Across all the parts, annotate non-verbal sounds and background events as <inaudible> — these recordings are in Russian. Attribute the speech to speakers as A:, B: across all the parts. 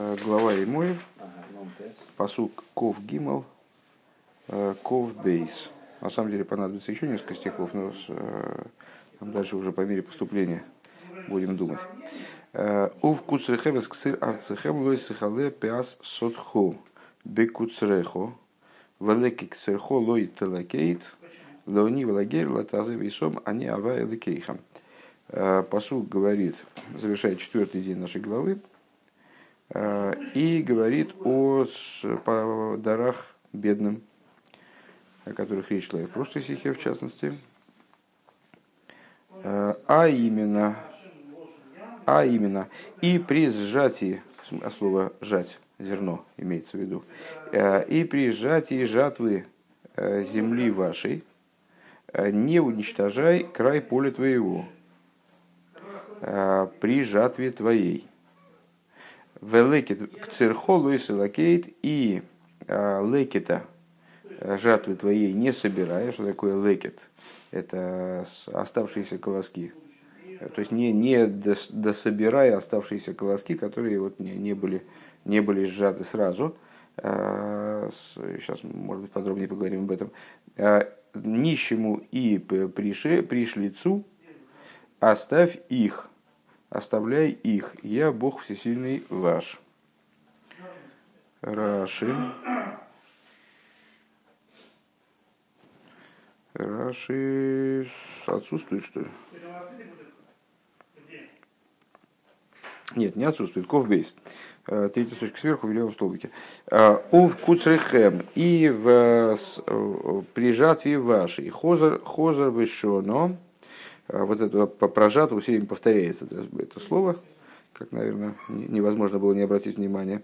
A: Э, глава Имоев, посук Ков Гимал, э, Ков Бейс. На самом деле понадобится еще несколько стихов, но с, э, дальше уже по мере поступления будем думать. Ув куцрехем эскцир арцехем лой сихале пиас сотху бекуцрехо велеки кцерхо лой телакейт лони валагер латазе висом они ава элекейхам. Посук говорит, завершает четвертый день нашей главы, и говорит о дарах бедным, о которых речь шла и в прошлой стихе, в частности. Э, а именно, а именно, и при сжатии, а слово «жать», зерно имеется в виду, э, и при сжатии жатвы земли вашей, не уничтожай край поля твоего, при жатве твоей. Велекет к церхолу и лакейт и а, лекета а, жатвы твоей не собирая. Что такое лекет? Это оставшиеся колоски. То есть не, не дособирая оставшиеся колоски, которые вот не, не, были, не были сжаты сразу. Сейчас, а, может быть, подробнее поговорим об этом. Нищему и пришлицу оставь их оставляй их, я Бог всесильный ваш. Раши. Раши отсутствует, что ли? Нет, не отсутствует. Ковбейс. Э, третья строчка сверху в левом столбике. Э, Ув куцрехем и в, э, при жатве вашей. Хозер, хозер вышоно а вот это про жатву все время повторяется это слово, как, наверное, невозможно было не обратить внимания.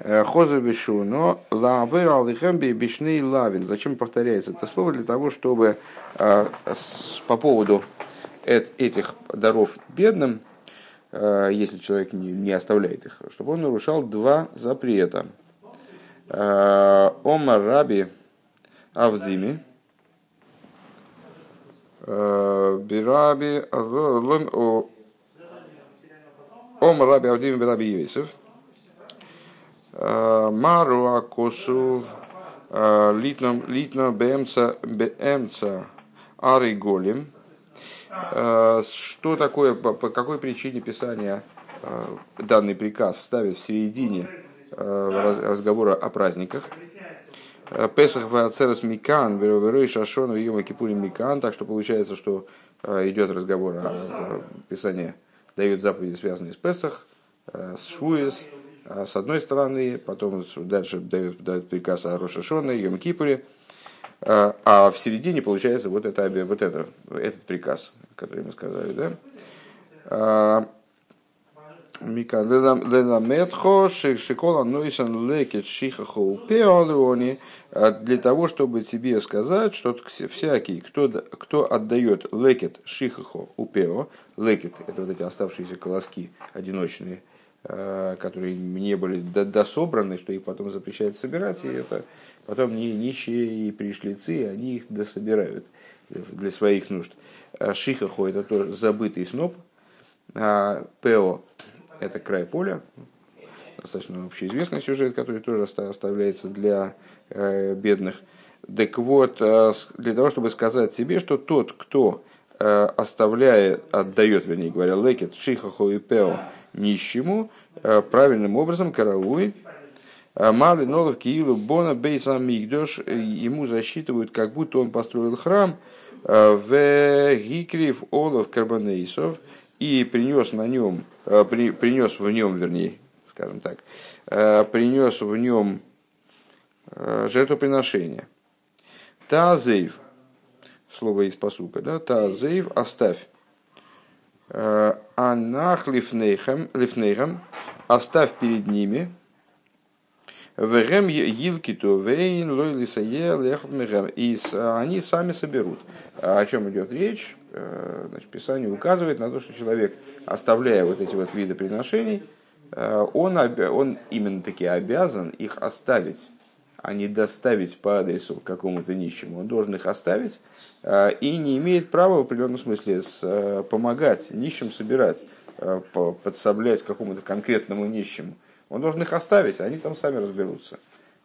A: Э, Хозер бешу, но лавер алихемби бишней лавин. Зачем повторяется это слово? Для того, чтобы э, по поводу этих даров бедным, э, если человек не оставляет их, чтобы он нарушал два запрета. Омар Раби Авдими, Бираби Ом Раби Авдим Бираби Йосиф Мару Акосу Литном Литно Бемца Бемца Ари Голем что такое, по какой причине Писание данный приказ ставит в середине разговора о праздниках? Песах Вацерес Микан, Верой Шашон, Йома Кипури Микан, так что получается, что э, идет разговор о Писании. Дает заповеди, связанные с Песах, э, с Швуис, э, с одной стороны, потом дальше дает, дает приказ о Рошашоне, Йом Кипуре, а в середине получается вот, это, вот это, этот приказ, который мы сказали, да? Мика Ленаметхо Шикола Нойсан Лекет Шихахо Упеалеони для того, чтобы тебе сказать, что всякий, кто, кто отдает лекет шихахо упео, лекет это вот эти оставшиеся колоски одиночные, которые не были дособраны, что их потом запрещают собирать, и это потом не нищие и пришлицы, они их дособирают для своих нужд. Шихахо это тоже забытый сноп, пео это край поля, достаточно общеизвестный сюжет, который тоже оставляется для э, бедных. Так вот, э, для того, чтобы сказать тебе, что тот, кто э, оставляет, отдает, вернее говоря, лекет, шихаху и пео нищему, правильным образом карауи, Мали Нолов Киилу Бона Бейсам Мигдош ему засчитывают, как будто он построил храм в Гикрив Олов Карбанейсов и принес на нем, при, принес в нем, вернее, скажем так, э, принес в нем э, жертвоприношение. Тазейв, слово из посука, да, Тазейв, оставь. Э, Анах лифнейхам, оставь перед ними. Вегем елкиту вейн лойлисае. И они сами соберут. О чем идет речь? Значит, Писание указывает на то, что человек, оставляя вот эти вот виды приношений, Э, он, он именно таки обязан их оставить, а не доставить по адресу какому-то нищему. Он должен их оставить э, и не имеет права в определенном смысле э, помогать нищим собирать, подсоблять какому-то конкретному нищему. Он должен их оставить, они там сами разберутся.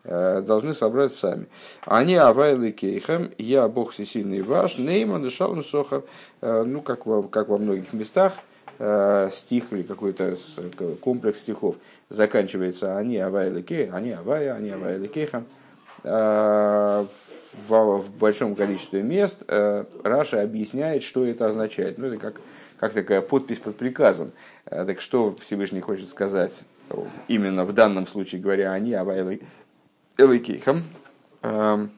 A: Э, должны собрать сами. Они авайлы кейхем, я Бог всесильный ваш, нейман дышал сохар, э, ну, как во, как во многих местах, э, стих или какой-то комплекс стихов заканчивается они авайлы кей, они авая, они авайлы кейхем. В, в большом количестве мест Раша объясняет, что это означает. Ну, это как, как такая подпись под приказом. Так что Всевышний хочет сказать именно в данном случае, говоря они, авайлы Элайкейхам. Эм,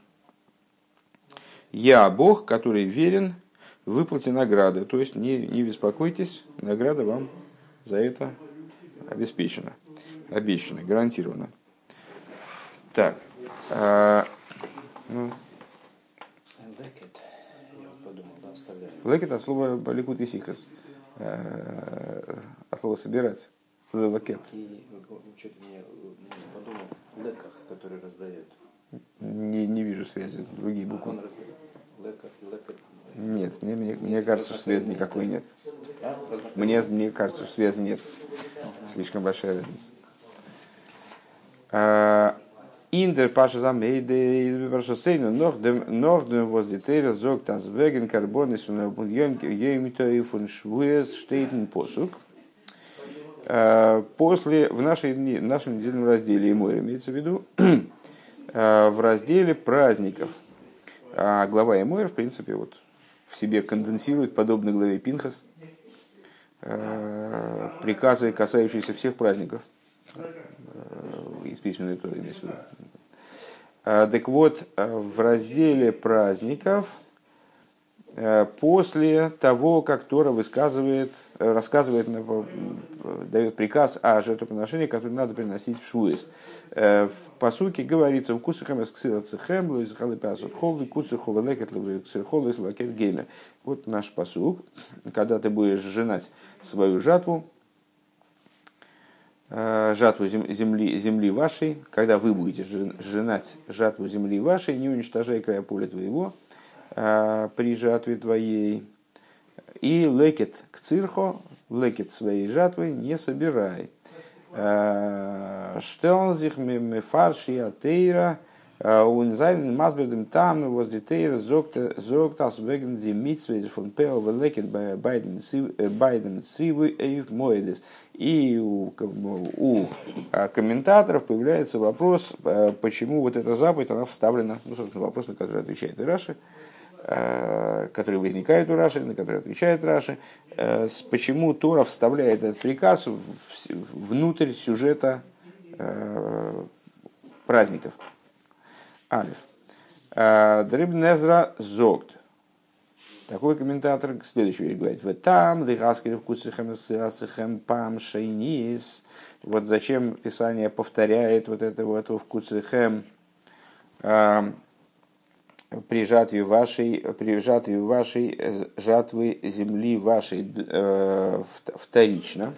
A: я Бог, который верен в выплате награды. То есть не, не беспокойтесь, награда вам за это обеспечена, обещана, гарантирована. Так. А, ну. Лекет от слова ликут и сихас. Э, от слова собирать. Лекет. И что-то мне подумал, леках который раздает? Не, не вижу связи, другие буквы. Нет, мне, мне, мне кажется, что связи никакой нет. Мне, мне кажется, что связи нет. Слишком большая разница. А, Индер Паша Замейде из Биваршосейна Норден воздетейра зог тас веген карбонис йемито и фун швуэс штейтен посук. А, после, в, нашей, в нашем недельном разделе Имойр имеется в виду, а, <clears throat> в разделе праздников. А глава Имойр, в принципе, вот в себе конденсирует, подобно главе Пинхас, а, приказы, касающиеся всех праздников из письменной Торы. Так вот, в разделе праздников – Э, после того, как Тора высказывает, рассказывает, дает приказ о жертвоприношении, которое надо приносить в Шуэс. Э, в посуке говорится, в кусухам эсксирацехем, луис халипасут холы, кусухова лекет луис лакет геймер. Вот наш посук, когда ты будешь женать свою жатву, э, жатву земли, земли вашей, когда вы будете женать жатву земли вашей, не уничтожай края поля твоего, Э, при жатве твоей. И лекет к цирхо, лекет своей жатвы не собирай. Э, Штелзих мефарши атеира, э, унзайн мазбердем там воздетейр зогтас веген зимитсвейдер фон пео велекет байден сивы эйв моедес. И у, у комментаторов появляется вопрос, почему вот эта заповедь, она вставлена, ну, собственно, вопрос, на который отвечает и Раши, Э, которые возникают у Раши, на которые отвечает Раши, э, почему Тора вставляет этот приказ внутрь сюжета э, праздников. Алиф. Дрибнезра зогт. Такой комментатор следующую вещь говорит. В там дыгаскер в пам шейнис. Вот зачем Писание повторяет вот это вот в куцехем при жатве вашей, при жатве вашей э, жатвы земли вашей э, вторично.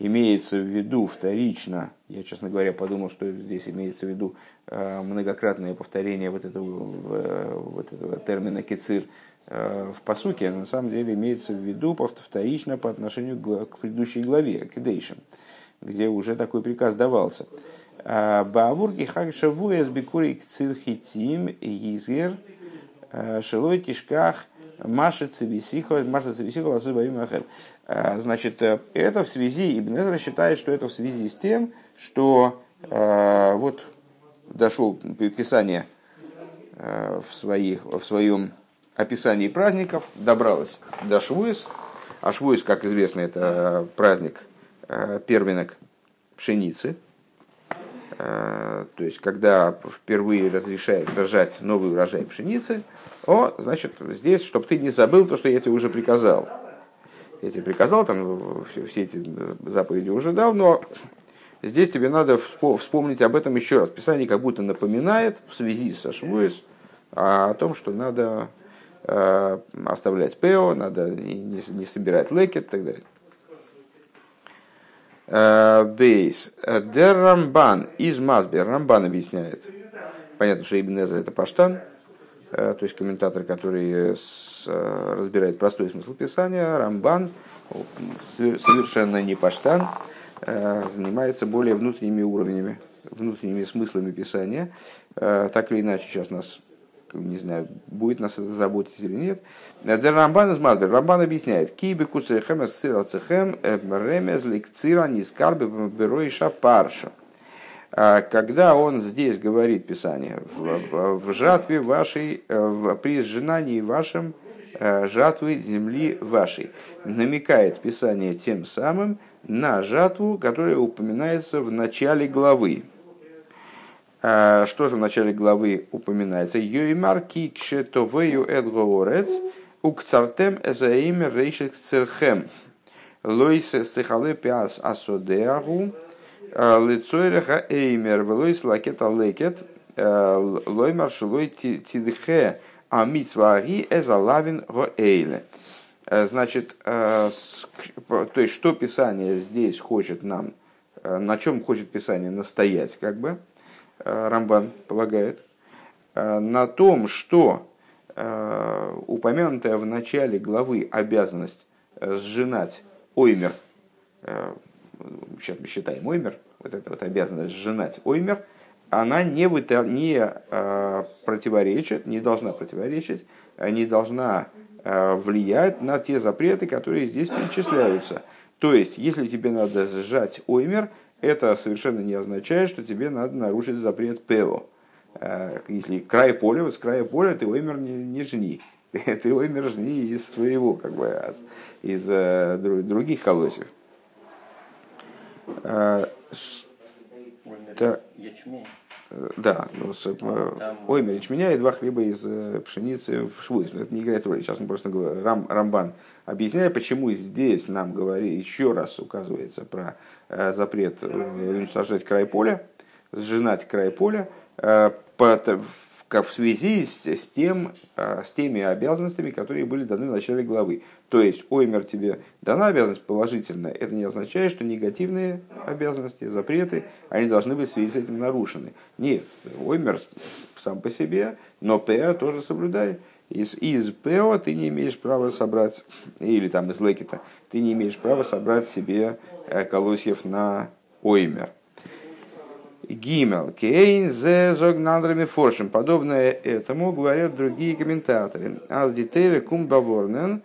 A: Имеется в виду вторично, я, честно говоря, подумал, что здесь имеется в виду э, многократное повторение вот этого, вот этого термина кицир в посуке, на самом деле имеется в виду вторично по отношению к предыдущей главе, к Дейшем, где уже такой приказ давался. Баавурги хагшавуэс бикурик цирхитим гизер шелой тишках Маша Цивисихо, Маша Цивисихо, Ахер. Значит, это в связи, Ибн Эзра считает, что это в связи с тем, что э, вот дошел Писание э, в, своих, в своем описании праздников, добралось до Швуис, а Швуис, как известно, это праздник э, первенок пшеницы, Э, то есть, когда впервые разрешается сажать новый урожай пшеницы, о, значит, здесь, чтобы ты не забыл то, что я тебе уже приказал. Я тебе приказал, там все эти заповеди уже дал, но здесь тебе надо вспомнить об этом еще раз. Писание как будто напоминает в связи со Швуис о том, что надо э, оставлять ПО, надо не собирать лекет и так далее. Э, бейс. Дер Рамбан из Мазбер. Рамбан объясняет. Понятно, что Ибн Эзер это Паштан. то есть комментатор, который разбирает простой смысл Писания, Рамбан, совершенно не паштан, занимается более внутренними уровнями, внутренними смыслами Писания. Так или иначе, сейчас нас не знаю, будет нас это заботить или нет. Дер Рамбан из Мадбер. Рамбан объясняет. Киби куцехем эсцира цехем ремез ликцира нискарби берой шапарша. А когда он здесь говорит Писание, в, в жатве вашей, в, при сжинании вашем э, жатвы земли вашей, намекает Писание тем самым на жатву, которая упоминается в начале главы. А, что же в начале главы упоминается? Йоймар кикше товею эдгоорец укцартем эзаимер рейшек церхем. Лойс сехале пиас асодеагу а, лицойреха эймер велойс лакета лекет а, лоймар шилой тидхе амитсваги эзалавин гоэйле. Значит, то есть, что Писание здесь хочет нам, на чем хочет Писание настоять, как бы, Э, Рамбан полагает, э, на том, что э, упомянутая в начале главы обязанность сжинать оймер, сейчас мы считаем оймер, вот эта вот обязанность сжинать оймер, она не, выта, не противоречит, не должна противоречить, не должна влиять на те запреты, которые здесь перечисляются. То есть, если тебе надо сжать оймер, это совершенно не означает, что тебе надо нарушить запрет ПЭО. Э, если край поля, вот с края поля ты оймер не, не жни. <laughs> Ты оймер жни из своего, как бы, из э, других колосьев.
B: Э, да,
A: да, ну, с, оймер ячменя и два хлеба из пшеницы в швуис. Это не играет роли. Сейчас мы просто Рам, Рамбан объясняя, почему здесь нам говорит, еще раз указывается про Э, запрет э, уничтожать край поля, сжинать край поля, э, в связи с, тем, с теми обязанностями, которые были даны в начале главы. То есть, оймер тебе дана обязанность положительная, это не означает, что негативные обязанности, запреты, они должны быть в связи с этим нарушены. Нет, оймер сам по себе, но ПА тоже соблюдай. Из, из ПО ты не имеешь права собрать, или там из Лекита, ты не имеешь права собрать себе Э, колосьев на оймер. Гимел, Кейн, Зе, Зогнандрами Форшем. Подобное этому говорят другие комментаторы. Аз дитейре кум баворнен,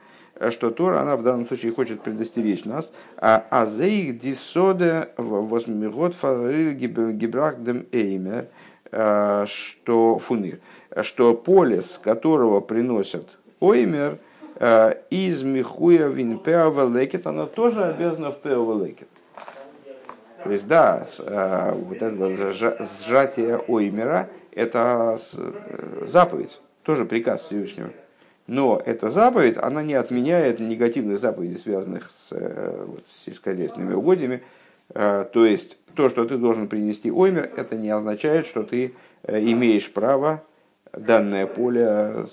A: что Тора, она в данном случае хочет предостеречь нас, а азеих дисоде восьмигод фарил гибрах дем эймер, э, что фунир, что поле, с которого приносят оймер – Э, из Михуя Вин Пеовелекет, она тоже обязана в Пеовелекет. То есть, да, э, вот это сжатие Оймера – это заповедь, тоже приказ Всевышнего. Но эта заповедь, она не отменяет негативных заповедей, связанных с вот, сельскохозяйственными угодьями. То есть, то, что ты должен принести оймер, это не означает, что ты имеешь право данное поле,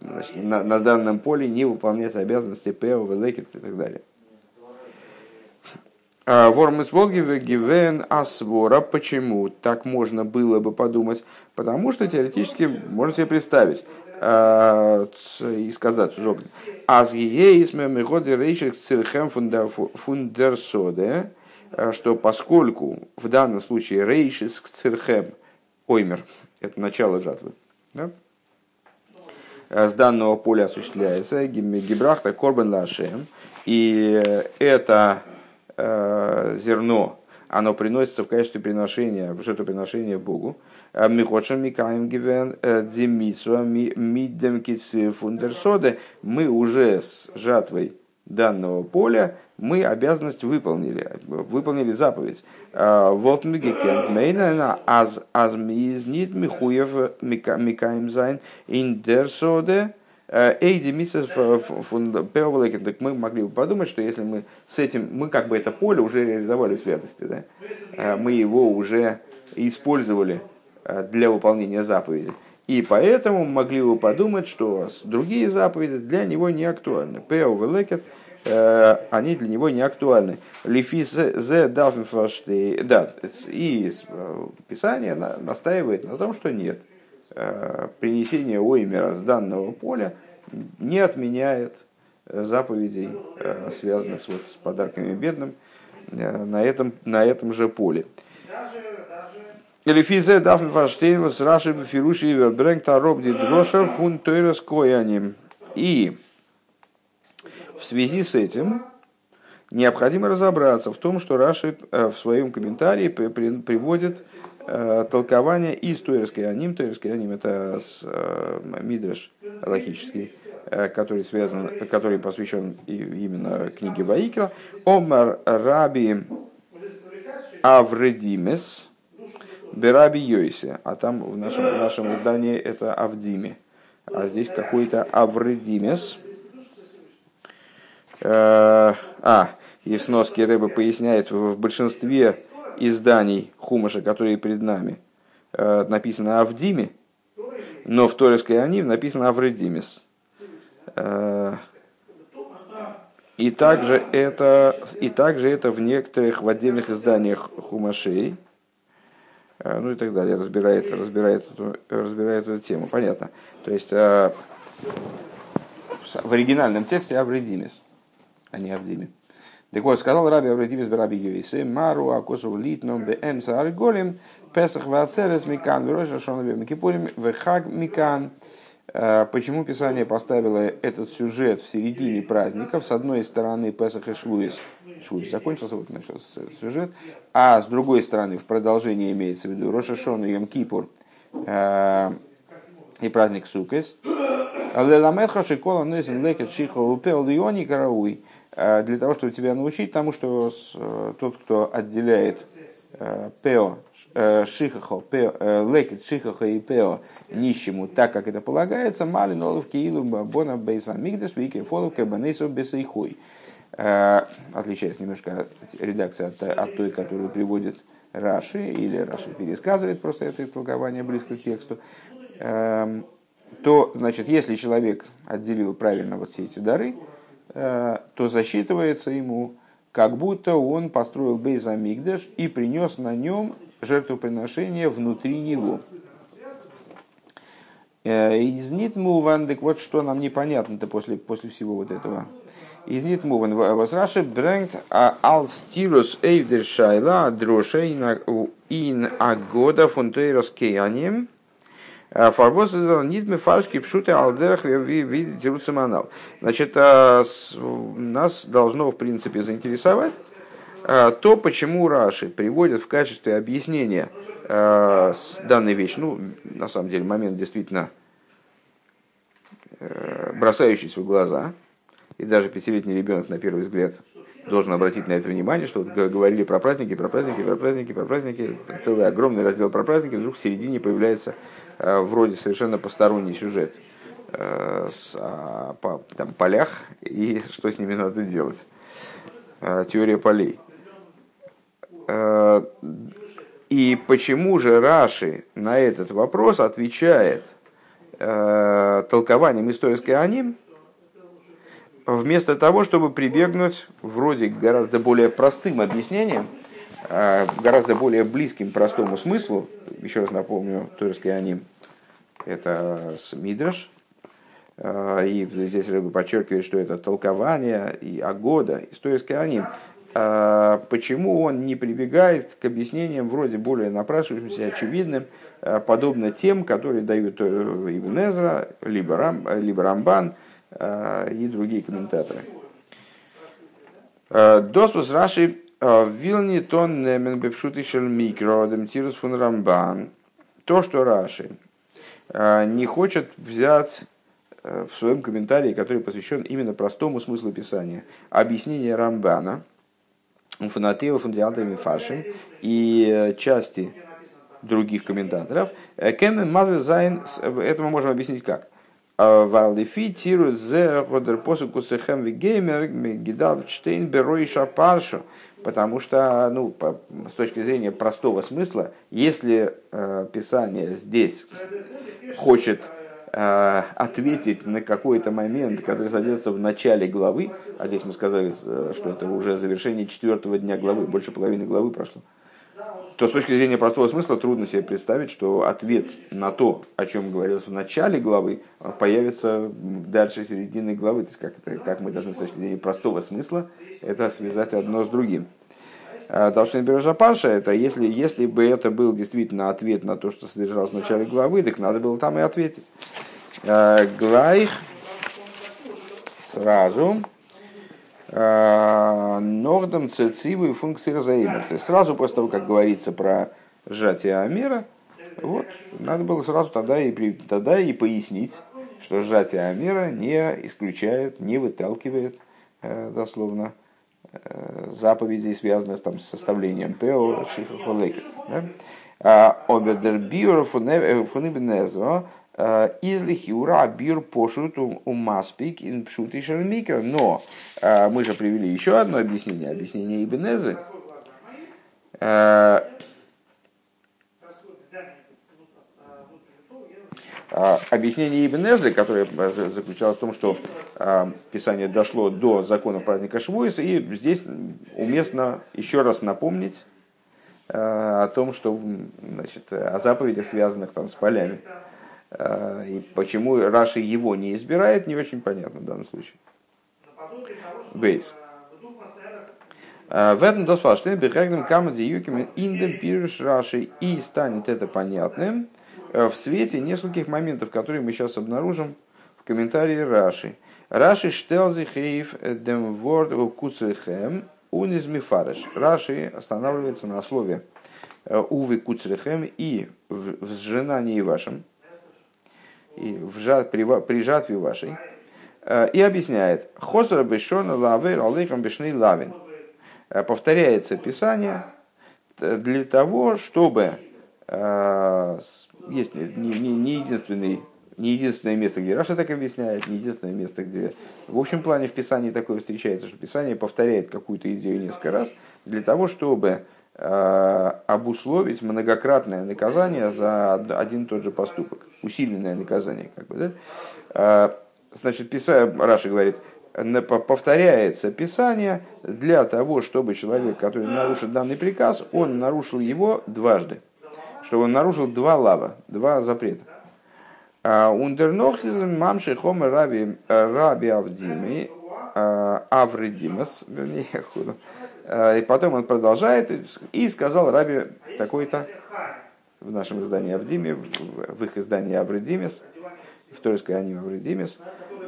A: значит, на, на данном поле не выполнять обязанности ПЭО, ВЛЭКИТ и так далее. А, Вормес Гивен Асвора. Почему так можно было бы подумать? Потому что теоретически можно себе представить и сказать Зогн. фундерсоде, а, что поскольку в данном случае рейшис цирхем, оймер, это начало жатвы, да? Э, с данного поля осуществляется гибрахта корбан лашем, и это э, зерно, оно приносится в качестве приношения, жертвоприношения Богу. Э, Михочем микаем гивен э, дзимисва мидем фундерсоде. Мы уже с жатвой данного поля мы обязанность выполнили, выполнили заповедь. А, вот аз аз михуев микаем зайн индерсоде Эйди миссис Так мы могли бы подумать, что если мы с этим, мы как бы это поле уже реализовали святости, да? Э, мы его уже использовали э, для выполнения заповеди. И поэтому могли бы подумать, что другие заповеди для него не актуальны. Пео велекет – Э, они для него не актуальны. Лифи зе Да, и э, Писание настаивает на том, что нет. Э, принесение оймера с данного поля не отменяет заповедей, э, связанных с, вот, с подарками бедным э, на этом, на этом же поле. Элифизе дафн фаштейн с раши фируши брэнк тароб дидроша фун тойрос кояним. И в связи с этим необходимо разобраться в том, что Раши в своем комментарии приводит толкование из Тойерской аним. Тойерский аним это мидраш логический, который, связан, который посвящен именно книге Ваикра. Омар Раби Авредимес Бераби Йойсе. А там в нашем, в нашем издании это Авдиме. А здесь какой-то Авредимес. А, и в сноске Рэба поясняет, в большинстве изданий Хумаша, которые перед нами, э, написано Авдиме, но в Торецкой Анив написано Авредимис. Э, и также это, и также это в некоторых, в отдельных изданиях Хумашей, э, ну и так далее, разбирает, разбирает, эту, разбирает эту тему. Понятно. То есть в оригинальном тексте Авредимис, а не Авдиме. Так вот, сказал Раби Аврадимис Раби Юисе, Мару Акосу Литном Бемса Арголем, Песах Вацерес Микан, Вироша Шона Микипурим, Вехаг Микан. Э, почему Писание поставило этот сюжет в середине праздников? С одной стороны, Песах и Швуис, Швуис закончился, вот начался сюжет, а с другой стороны, в продолжении имеется в виду Роша Шона Йом Кипур э, и праздник Сукес. Леламетха Шикола Несен Лекет Шиха Упел Лиони Карауй для того, чтобы тебя научить тому, что э, тот, кто отделяет э, пео, шихахо, лекет шихахо и пео нищему, так как это полагается, малин олов киилу бона бейса мигдес вики фолов кабанейсу бесейхой. Отличается немножко редакция от, от той, которую приводит Раши, или Раши пересказывает просто это толкование близко к тексту, эм, то, значит, если человек отделил правильно вот все эти дары, Э, то засчитывается ему, как будто он построил Бейз Амигдаш и принес на нем жертвоприношение внутри него. Э, из Нитмуван, так вот что нам непонятно-то после, после всего вот этого. Из Нитмуван, возраши брэнгт алстирус эйвдер шайла дроша ин агода фунтейрос кейанием – Фарбос нидме фаршки пшуты алдерах видите Значит, а, нас должно, в принципе, заинтересовать то, почему Раши приводит в качестве объяснения данной вещи. Ну, на самом деле, момент действительно э, бросающийся в глаза. И даже пятилетний ребенок, на первый взгляд, должен обратить на это внимание, что вот говорили про праздники, про праздники, про праздники, про праздники, целый огромный раздел про праздники, вдруг в середине появляется Э, вроде совершенно посторонний сюжет э, с, о там, полях и <laughs> что с ними надо делать. Э, теория полей. И почему же Раши на этот вопрос отвечает толкованием исторической аним, вместо того, чтобы прибегнуть вроде гораздо более простым объяснением, гораздо более близким простому смыслу, еще раз напомню, Торский аним, это Мидраш. А, и здесь Рыба подчеркивает, что это толкование и Агода, исторический аним. А, почему он не прибегает к объяснениям вроде более напрашивающимся, очевидным, а, подобно тем, которые дают э, Ибн Эзра, либо, Рам, либо Рамбан и другие комментаторы. Доспус Раши Вилни тон немен бепшутишел микро демтирус фун Рамбан. То, что Раши а, не хочет взять э, в своем комментарии, который посвящен именно простому смыслу Писания, объяснение Рамбана, Фанатео, Фундиалдами Фашин и э, части других комментаторов. Э, Кемен Мазве это мы можем объяснить как? А, Валдефи тиру зе годер посуку сехем вигеймер гидав штейн берой шапаршу. Потому что, ну, по, с точки зрения простого смысла, если э, Писание здесь хочет э, ответить на какой-то момент, который содержится в начале главы, а здесь мы сказали, э, что это уже завершение четвертого дня главы, больше половины главы прошло, то с точки зрения простого смысла трудно себе представить, что ответ на то, о чем говорилось в начале главы, появится дальше середины главы. То есть как, как мы должны с точки зрения простого смысла это связать одно с другим. Должны Бережа Парша, это если, если бы это был действительно ответ на то, что содержалось в начале главы, так надо было там и ответить. Глайх сразу Нордом цецивы функции разаима. То есть сразу после того, как говорится про сжатие Амера, вот, надо было сразу тогда и, тогда и пояснить, что сжатие Амера не исключает, не выталкивает э, дословно заповедей, связанных там, с составлением Пео Шихахолекет. Обедербиор фунибнезо Э, Излихи ура бир пошут у маспик ин пшутишер микро. Но э, мы же привели еще одно объяснение, объяснение Ибнезы. Объяснение Ибнезы, которое заключалось в том, что Писание дошло до закона праздника Швуиса, и здесь уместно еще раз напомнить о том, что значит, о заповедях, связанных там, с полями. Э, и почему Раши его не избирает, не очень понятно в данном случае. Бейс. Э, в этом досфаштен бехэгнем камади юким индем пируш Раши и станет это понятным э, в свете нескольких моментов, которые мы сейчас обнаружим в комментарии Раши. Раши штелзи хейф дем ворд куцрехем он из мифареш. Раши останавливается на слове увы куцрехем и в сжинании вашем и в жат, при, при жатве вашей, э, и объясняет, «Хосра бешона лавер алейхам бешный лавин». Э, повторяется Писание для того, чтобы э, есть не, не, не единственный не единственное место, где Раши так объясняет, не единственное место, где в общем плане в Писании такое встречается, что Писание повторяет какую-то идею несколько раз для того, чтобы Э, обусловить многократное наказание за один и тот же поступок, усиленное наказание. Как бы, да? Э, значит, писа, Раши говорит, повторяется Писание для того, чтобы человек, который нарушит данный приказ, он нарушил его дважды, чтобы он нарушил два лава, два запрета. Ундернохтизм мамши хома раби раби авдими авредимас, вернее, Э, и потом он продолжает и сказал Раби такой-то в нашем издании Авдиме, в их издании Авредимис, в Торийской аниме Авредимис,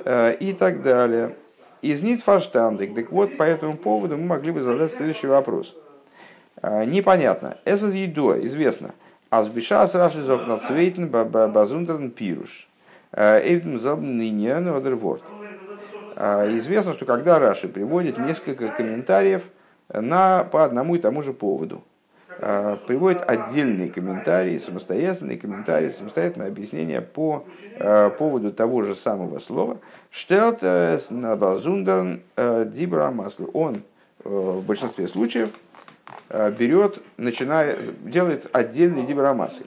A: э, и так далее. Из Нитфаштандик. Так вот, по этому поводу мы могли бы задать следующий вопрос. Э, непонятно. Это едо, известно. Азбишас раши зокна цвейтен базундерн пируш. Эйвдем забн ныне Известно, что когда Раши приводит несколько комментариев – на, по одному и тому же поводу. А, приводит отдельные комментарии, самостоятельные комментарии, самостоятельное объяснение по а, поводу того же самого слова. Штелтерес набазундерн э, дибра масло. Он э, в большинстве случаев э, берет, начиная, делает отдельный дибрамасы.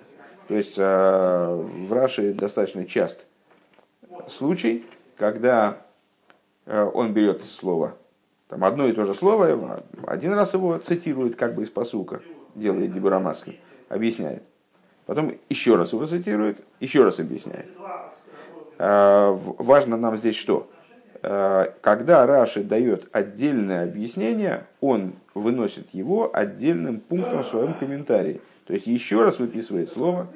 A: То есть в Раше достаточно часто случай, когда он берет слово там одно и то же слово, один раз его цитирует как бы из посука, делает Дебурамаски, объясняет. Потом еще раз его цитирует, еще раз объясняет. Важно нам здесь что? Когда Раши дает отдельное объяснение, он выносит его отдельным пунктом в своем комментарии. То есть еще раз выписывает слово,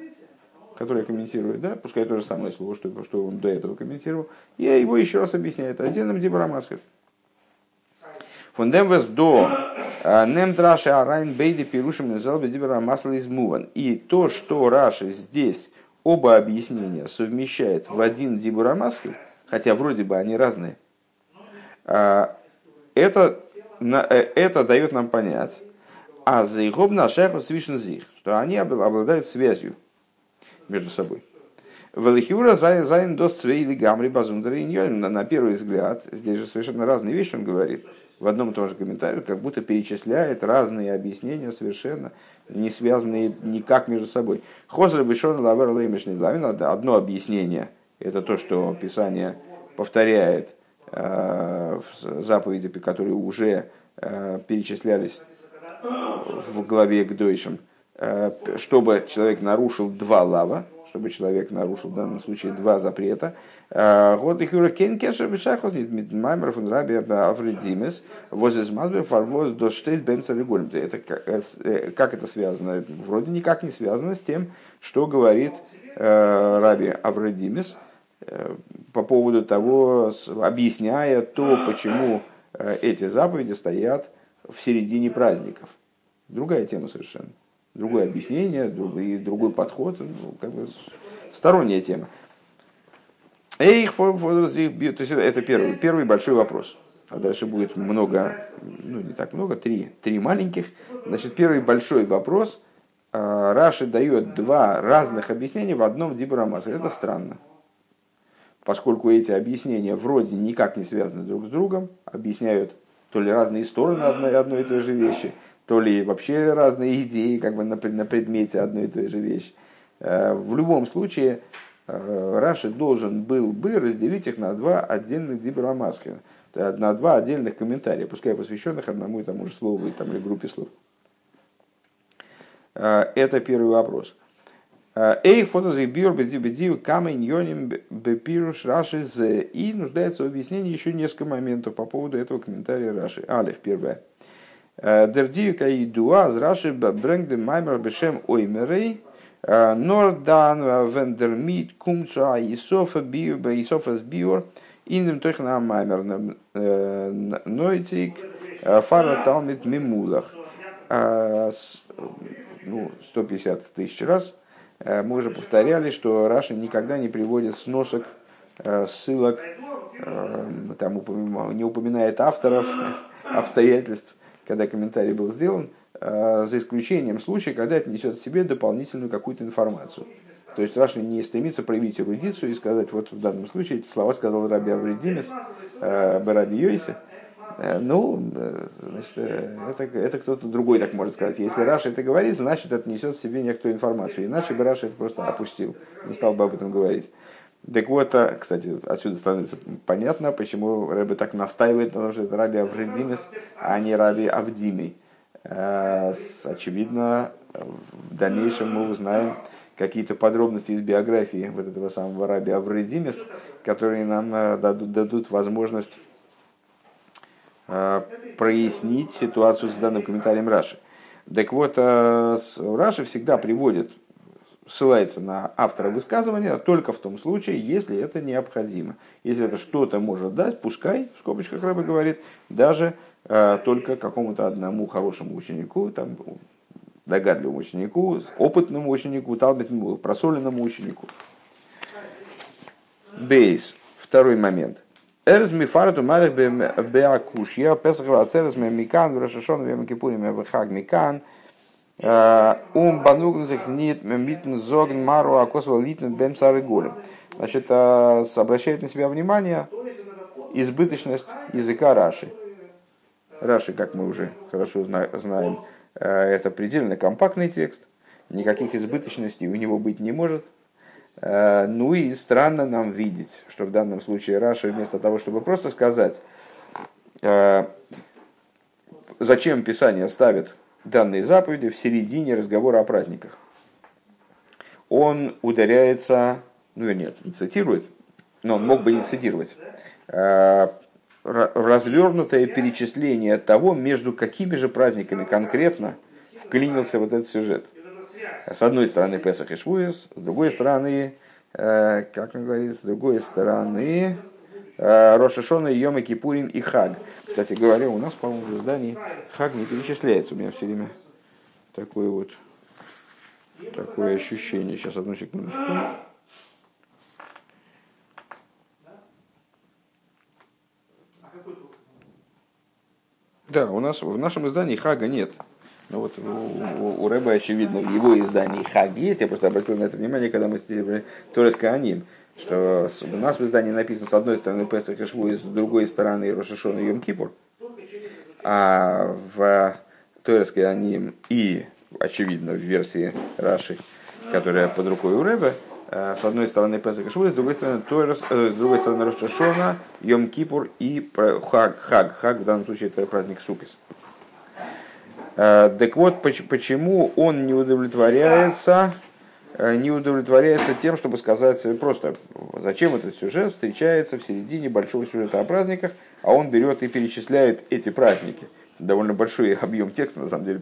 A: которое комментирует, да, пускай то же самое слово, что, что он до этого комментировал, и его еще раз объясняет отдельным Дебурамаском. Фундемвес до э, нем траши арайн бейди пирушим незалбе дибера масла из муван. И то, что Раши здесь оба объяснения совмещает в один дибура масль, хотя вроде бы они разные, э, это, это дает нам понять, а заигоб на шайху свишен что они обладают связью между собой. Велихиура зайн дос цвейли гамри базундер На первый взгляд, здесь же совершенно разные вещи он говорит – в одном и том же комментарии, как будто перечисляет разные объяснения, совершенно не связанные никак между собой. Хозер Бишон Лавер Леймишный Лавин, одно объяснение, это то, что Писание повторяет э, заповеди, которые уже э, перечислялись в главе к Дойшам, э, чтобы человек нарушил два лава, чтобы человек нарушил в данном случае два запрета. Год их юра кен кешер бешахос нит маймер фун раби авредимес возле змазбер фарвоз до штейт бемца Это как это связано? Вроде никак не связано с тем, что говорит раби Авредимес по поводу того, объясняя то, почему эти заповеди стоят в середине праздников. Другая тема совершенно. Другое объяснение, другой, другой подход, ну, как бы сторонняя тема. Эйх, это первый, первый большой вопрос. А дальше будет много, ну не так много, три, три маленьких. Значит, первый большой вопрос. А, Раши дает два разных объяснения в одном Дибрамасе. Это странно. Поскольку эти объяснения вроде никак не связаны друг с другом, объясняют то ли разные стороны одной, одной и той же вещи, то ли вообще разные идеи как бы на, на предмете одной и той же вещи. Э, в любом случае, э, Раши должен был бы разделить их на два отдельных дибрамаска, на два отдельных комментария, пускай посвященных одному и тому же слову там, или группе слов. Э, это первый вопрос. Эй, фотозы биор бедию камень йоним бепируш Раши з. И нуждается в объяснении еще несколько моментов по поводу этого комментария Раши. Алиф, первое. Дердию каи дуа з Раши брэнгде маймер бешем оймерей Нордан вендермит кумца Исофа биор Исофа с биор индем тохна маймер нойтик фара талмит мимулах. Ну, 150 тысяч раз Э, мы уже повторяли, что Раша никогда не приводит сносок, э, ссылок, э, там не упоминает авторов, <laughs> обстоятельств, когда комментарий был сделан, за исключением случая, когда это несет в себе дополнительную какую-то информацию. То есть Раши не стремится проявить эрудицию и сказать, вот в данном случае эти слова сказал Раби Авредимис, бараби Йойсе, Э, ну, э, значит, э, это, это кто-то другой так может сказать. Если Раши это говорит, значит, это несет в себе некоторую информацию. Иначе бы Раши это просто опустил, не стал бы об этом говорить. Так вот, кстати, отсюда становится понятно, почему Ребе так настаивает на том, что это Раби Авредимис, а не Раби Авдимий. Очевидно, в дальнейшем мы узнаем какие-то подробности из биографии вот этого самого Раби Авредимис, которые нам дадут, дадут возможность Э, прояснить ситуацию с данным комментарием Раши. Так вот, э, Раши всегда приводит, ссылается на автора высказывания только в том случае, если это необходимо. Если это что-то может дать, пускай, в скобочках Рэбе говорит, даже э, только какому-то одному хорошему ученику, там, догадливому ученику, опытному ученику, талбит просоленному ученику. Бейс. Второй момент – Эрз мифарату марих беакушья, песах вацерес микан, врашашон вем кипурим вхаг микан, ум банугн zich niet митн зогн мару акосва литн бем царыголем. Значит, обращает на себя внимание избыточность языка Раши. Раши, как мы уже хорошо знаем, это предельно компактный текст, никаких избыточностей у него быть не может – ну и странно нам видеть, что в данном случае Раша вместо того, чтобы просто сказать, э, зачем Писание ставит данные заповеди в середине разговора о праздниках, он ударяется, ну вернее, не цитирует, но он мог бы не цитировать, э, развернутое перечисление того, между какими же праздниками конкретно вклинился вот этот сюжет – с одной стороны Песах и Швуис, с другой стороны, э, как он говорит, с другой стороны э, Рошашона, Йома Кипурим и Хаг. Кстати говоря, у нас, по-моему, в издании Хаг не перечисляется. У меня все время такое вот такое ощущение. Сейчас, одну секундочку. Да, у нас в нашем издании Хага нет. Ну вот у, у, у Рэба, очевидно, в его издании Хаг есть. Я просто обратил на это внимание, когда мы стили Торес Кааним, что у нас в издании написано с одной стороны Песах и Шву, с другой стороны Рошашон и Йом Кипур. А в Торес Кааним и, очевидно, в версии Раши, которая под рукой у Рэба, э, с одной стороны Песах и Шву, с другой стороны Торес, э, с другой стороны Рошашона, Йом Кипур и Хаг. Хаг, Хаг в данном случае это праздник Сукис. Так вот, почему он не удовлетворяется, не удовлетворяется тем, чтобы сказать просто, зачем этот сюжет встречается в середине большого сюжета о праздниках, а он берет и перечисляет эти праздники. Довольно большой <laughs> объем текста, на самом деле,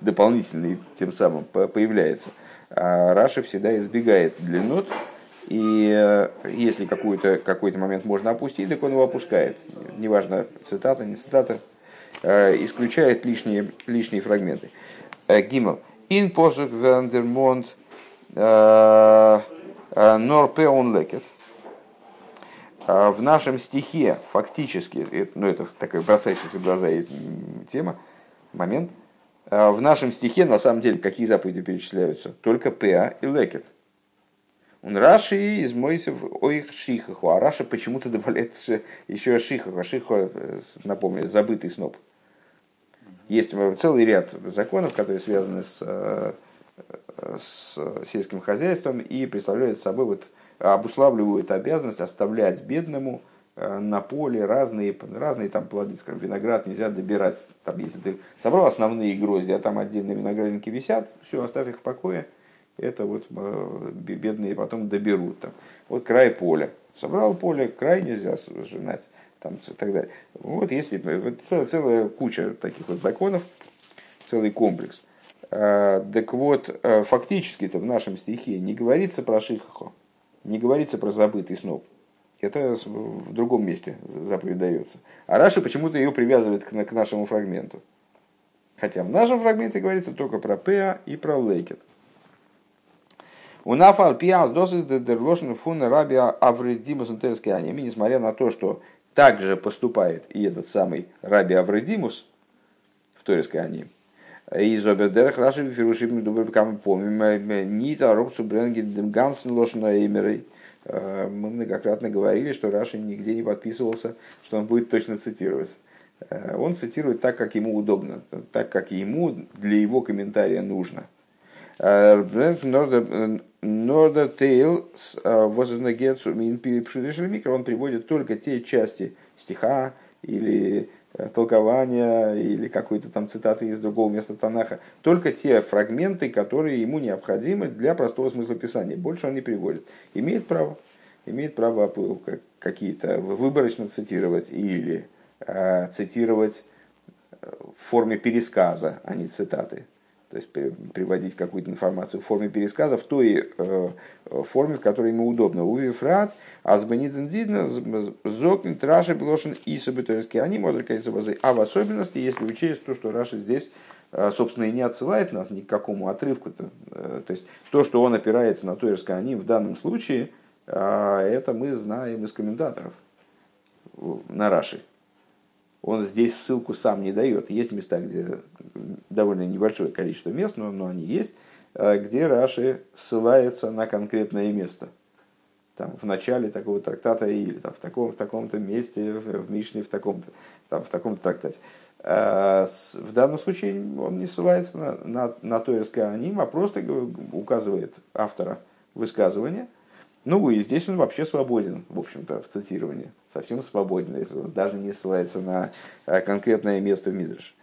A: дополнительный тем самым появляется. А Раша всегда избегает длиннот, и э, если какой-то какой момент можно опустить, так он его опускает. Неважно, цитата, не цитата, э, исключает лишние, лишние фрагменты. Э, Гиммел. Ин посук вендермонт норпеон лекет. В нашем стихе фактически, ну это такая бросающаяся в глаза тема, момент, в нашем стихе на самом деле какие заповеди перечисляются? Только Пеа и Лекет. Он Раши из Мойсев Оих Шихаху. А Раша почему-то добавляет еще Шихаху. А Шихаху, напомню, забытый сноп. Есть целый ряд законов, которые связаны с, э, с сельским хозяйством и представляют собой, вот, обуславливают обязанность оставлять бедному э, на поле разные, разные там плоды, скажем, виноград нельзя добирать. Там, если ты собрал основные грозди, а там отдельные виноградники висят, все, оставь их в покое – это вот э, бедные потом доберут. Там. Вот край поля. Собрал поле, край нельзя сжинать. Там, и так далее. Вот если вот целая, целая куча таких вот законов, целый комплекс. А, так вот, э, фактически-то в нашем стихе не говорится про שכחה, не говорится про забытый сноп. Это в другом месте заповедь дается. А Раши почему-то ее привязывает к, к нашему фрагменту. Хотя в нашем фрагменте говорится только про פאה и про לקט. У нафал пиас досыс дерлошен фуна раби Авредимус Интерский аними, несмотря на то, что также поступает и этот самый раби Авредимус в Торецкой аним. Из обердерах раши фирушим дубрикам помним нита робцу бренги гансен лошна эмерей. Мы многократно говорили, что Раши нигде не подписывался, что он будет точно цитировать. Он цитирует так, как ему удобно, так, как ему для его комментария нужно. Нордертейл возознагецу микро, он приводит только те части стиха или э, толкования или какой-то там цитаты из другого места Танаха, только те фрагменты, которые ему необходимы для простого смысла писания. Больше он не приводит. Имеет право, имеет право какие-то выборочно цитировать или э, цитировать э, в форме пересказа, а не цитаты то есть приводить какую-то информацию в форме пересказа, в той э, форме, в которой ему удобно. У Ефрат, Азбаниден Дидна, Зокнет, Раши, Блошин и Сабитойский, они могут базы. А в особенности, если учесть то, что Раши здесь, э, собственно, и не отсылает нас ни к какому отрывку. -то. Э, то есть то, что он опирается на Тойерское они в данном случае, это мы знаем из комментаторов на Раши он здесь ссылку сам не дает. Есть места, где довольно небольшое количество мест, но, но они есть, э, где Раши ссылается на конкретное место. Там, в начале такого трактата или там, в, таком, в таком-то месте, в Мишне, в таком-то, там, в таком-то трактате. А в данном случае он не ссылается на, на, на Тойерское аним, а просто указывает автора высказывания – ну и здесь он вообще свободен, в общем-то, в цитировании. Совсем свободен, если он даже не ссылается на э, конкретное место в Мидрш.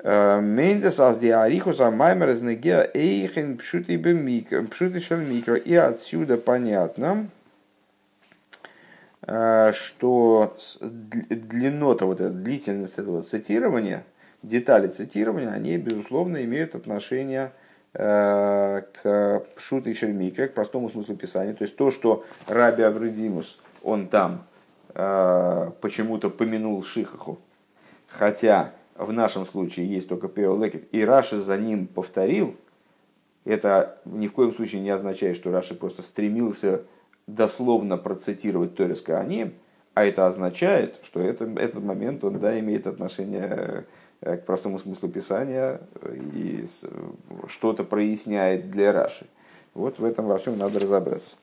A: Э, Мендес аз диарихус а маймер из эйхен пшуты микро. И отсюда понятно, э, что длиннота, вот эта длительность этого цитирования, детали цитирования, они, безусловно, имеют отношение к к Пшут и Шельмикре, к простому смыслу Писания. То есть то, что Раби Авредимус, он там э, почему-то помянул Шихаху, хотя в нашем случае есть только Пеолекет, и Раши за ним повторил, это ни в коем случае не означает, что Раши просто стремился дословно процитировать Торис Кааним, а это означает, что это, этот момент он да, имеет отношение Э, к простому смыслу Писания э, и что-то проясняет для Раши. Вот в этом во всем надо разобраться.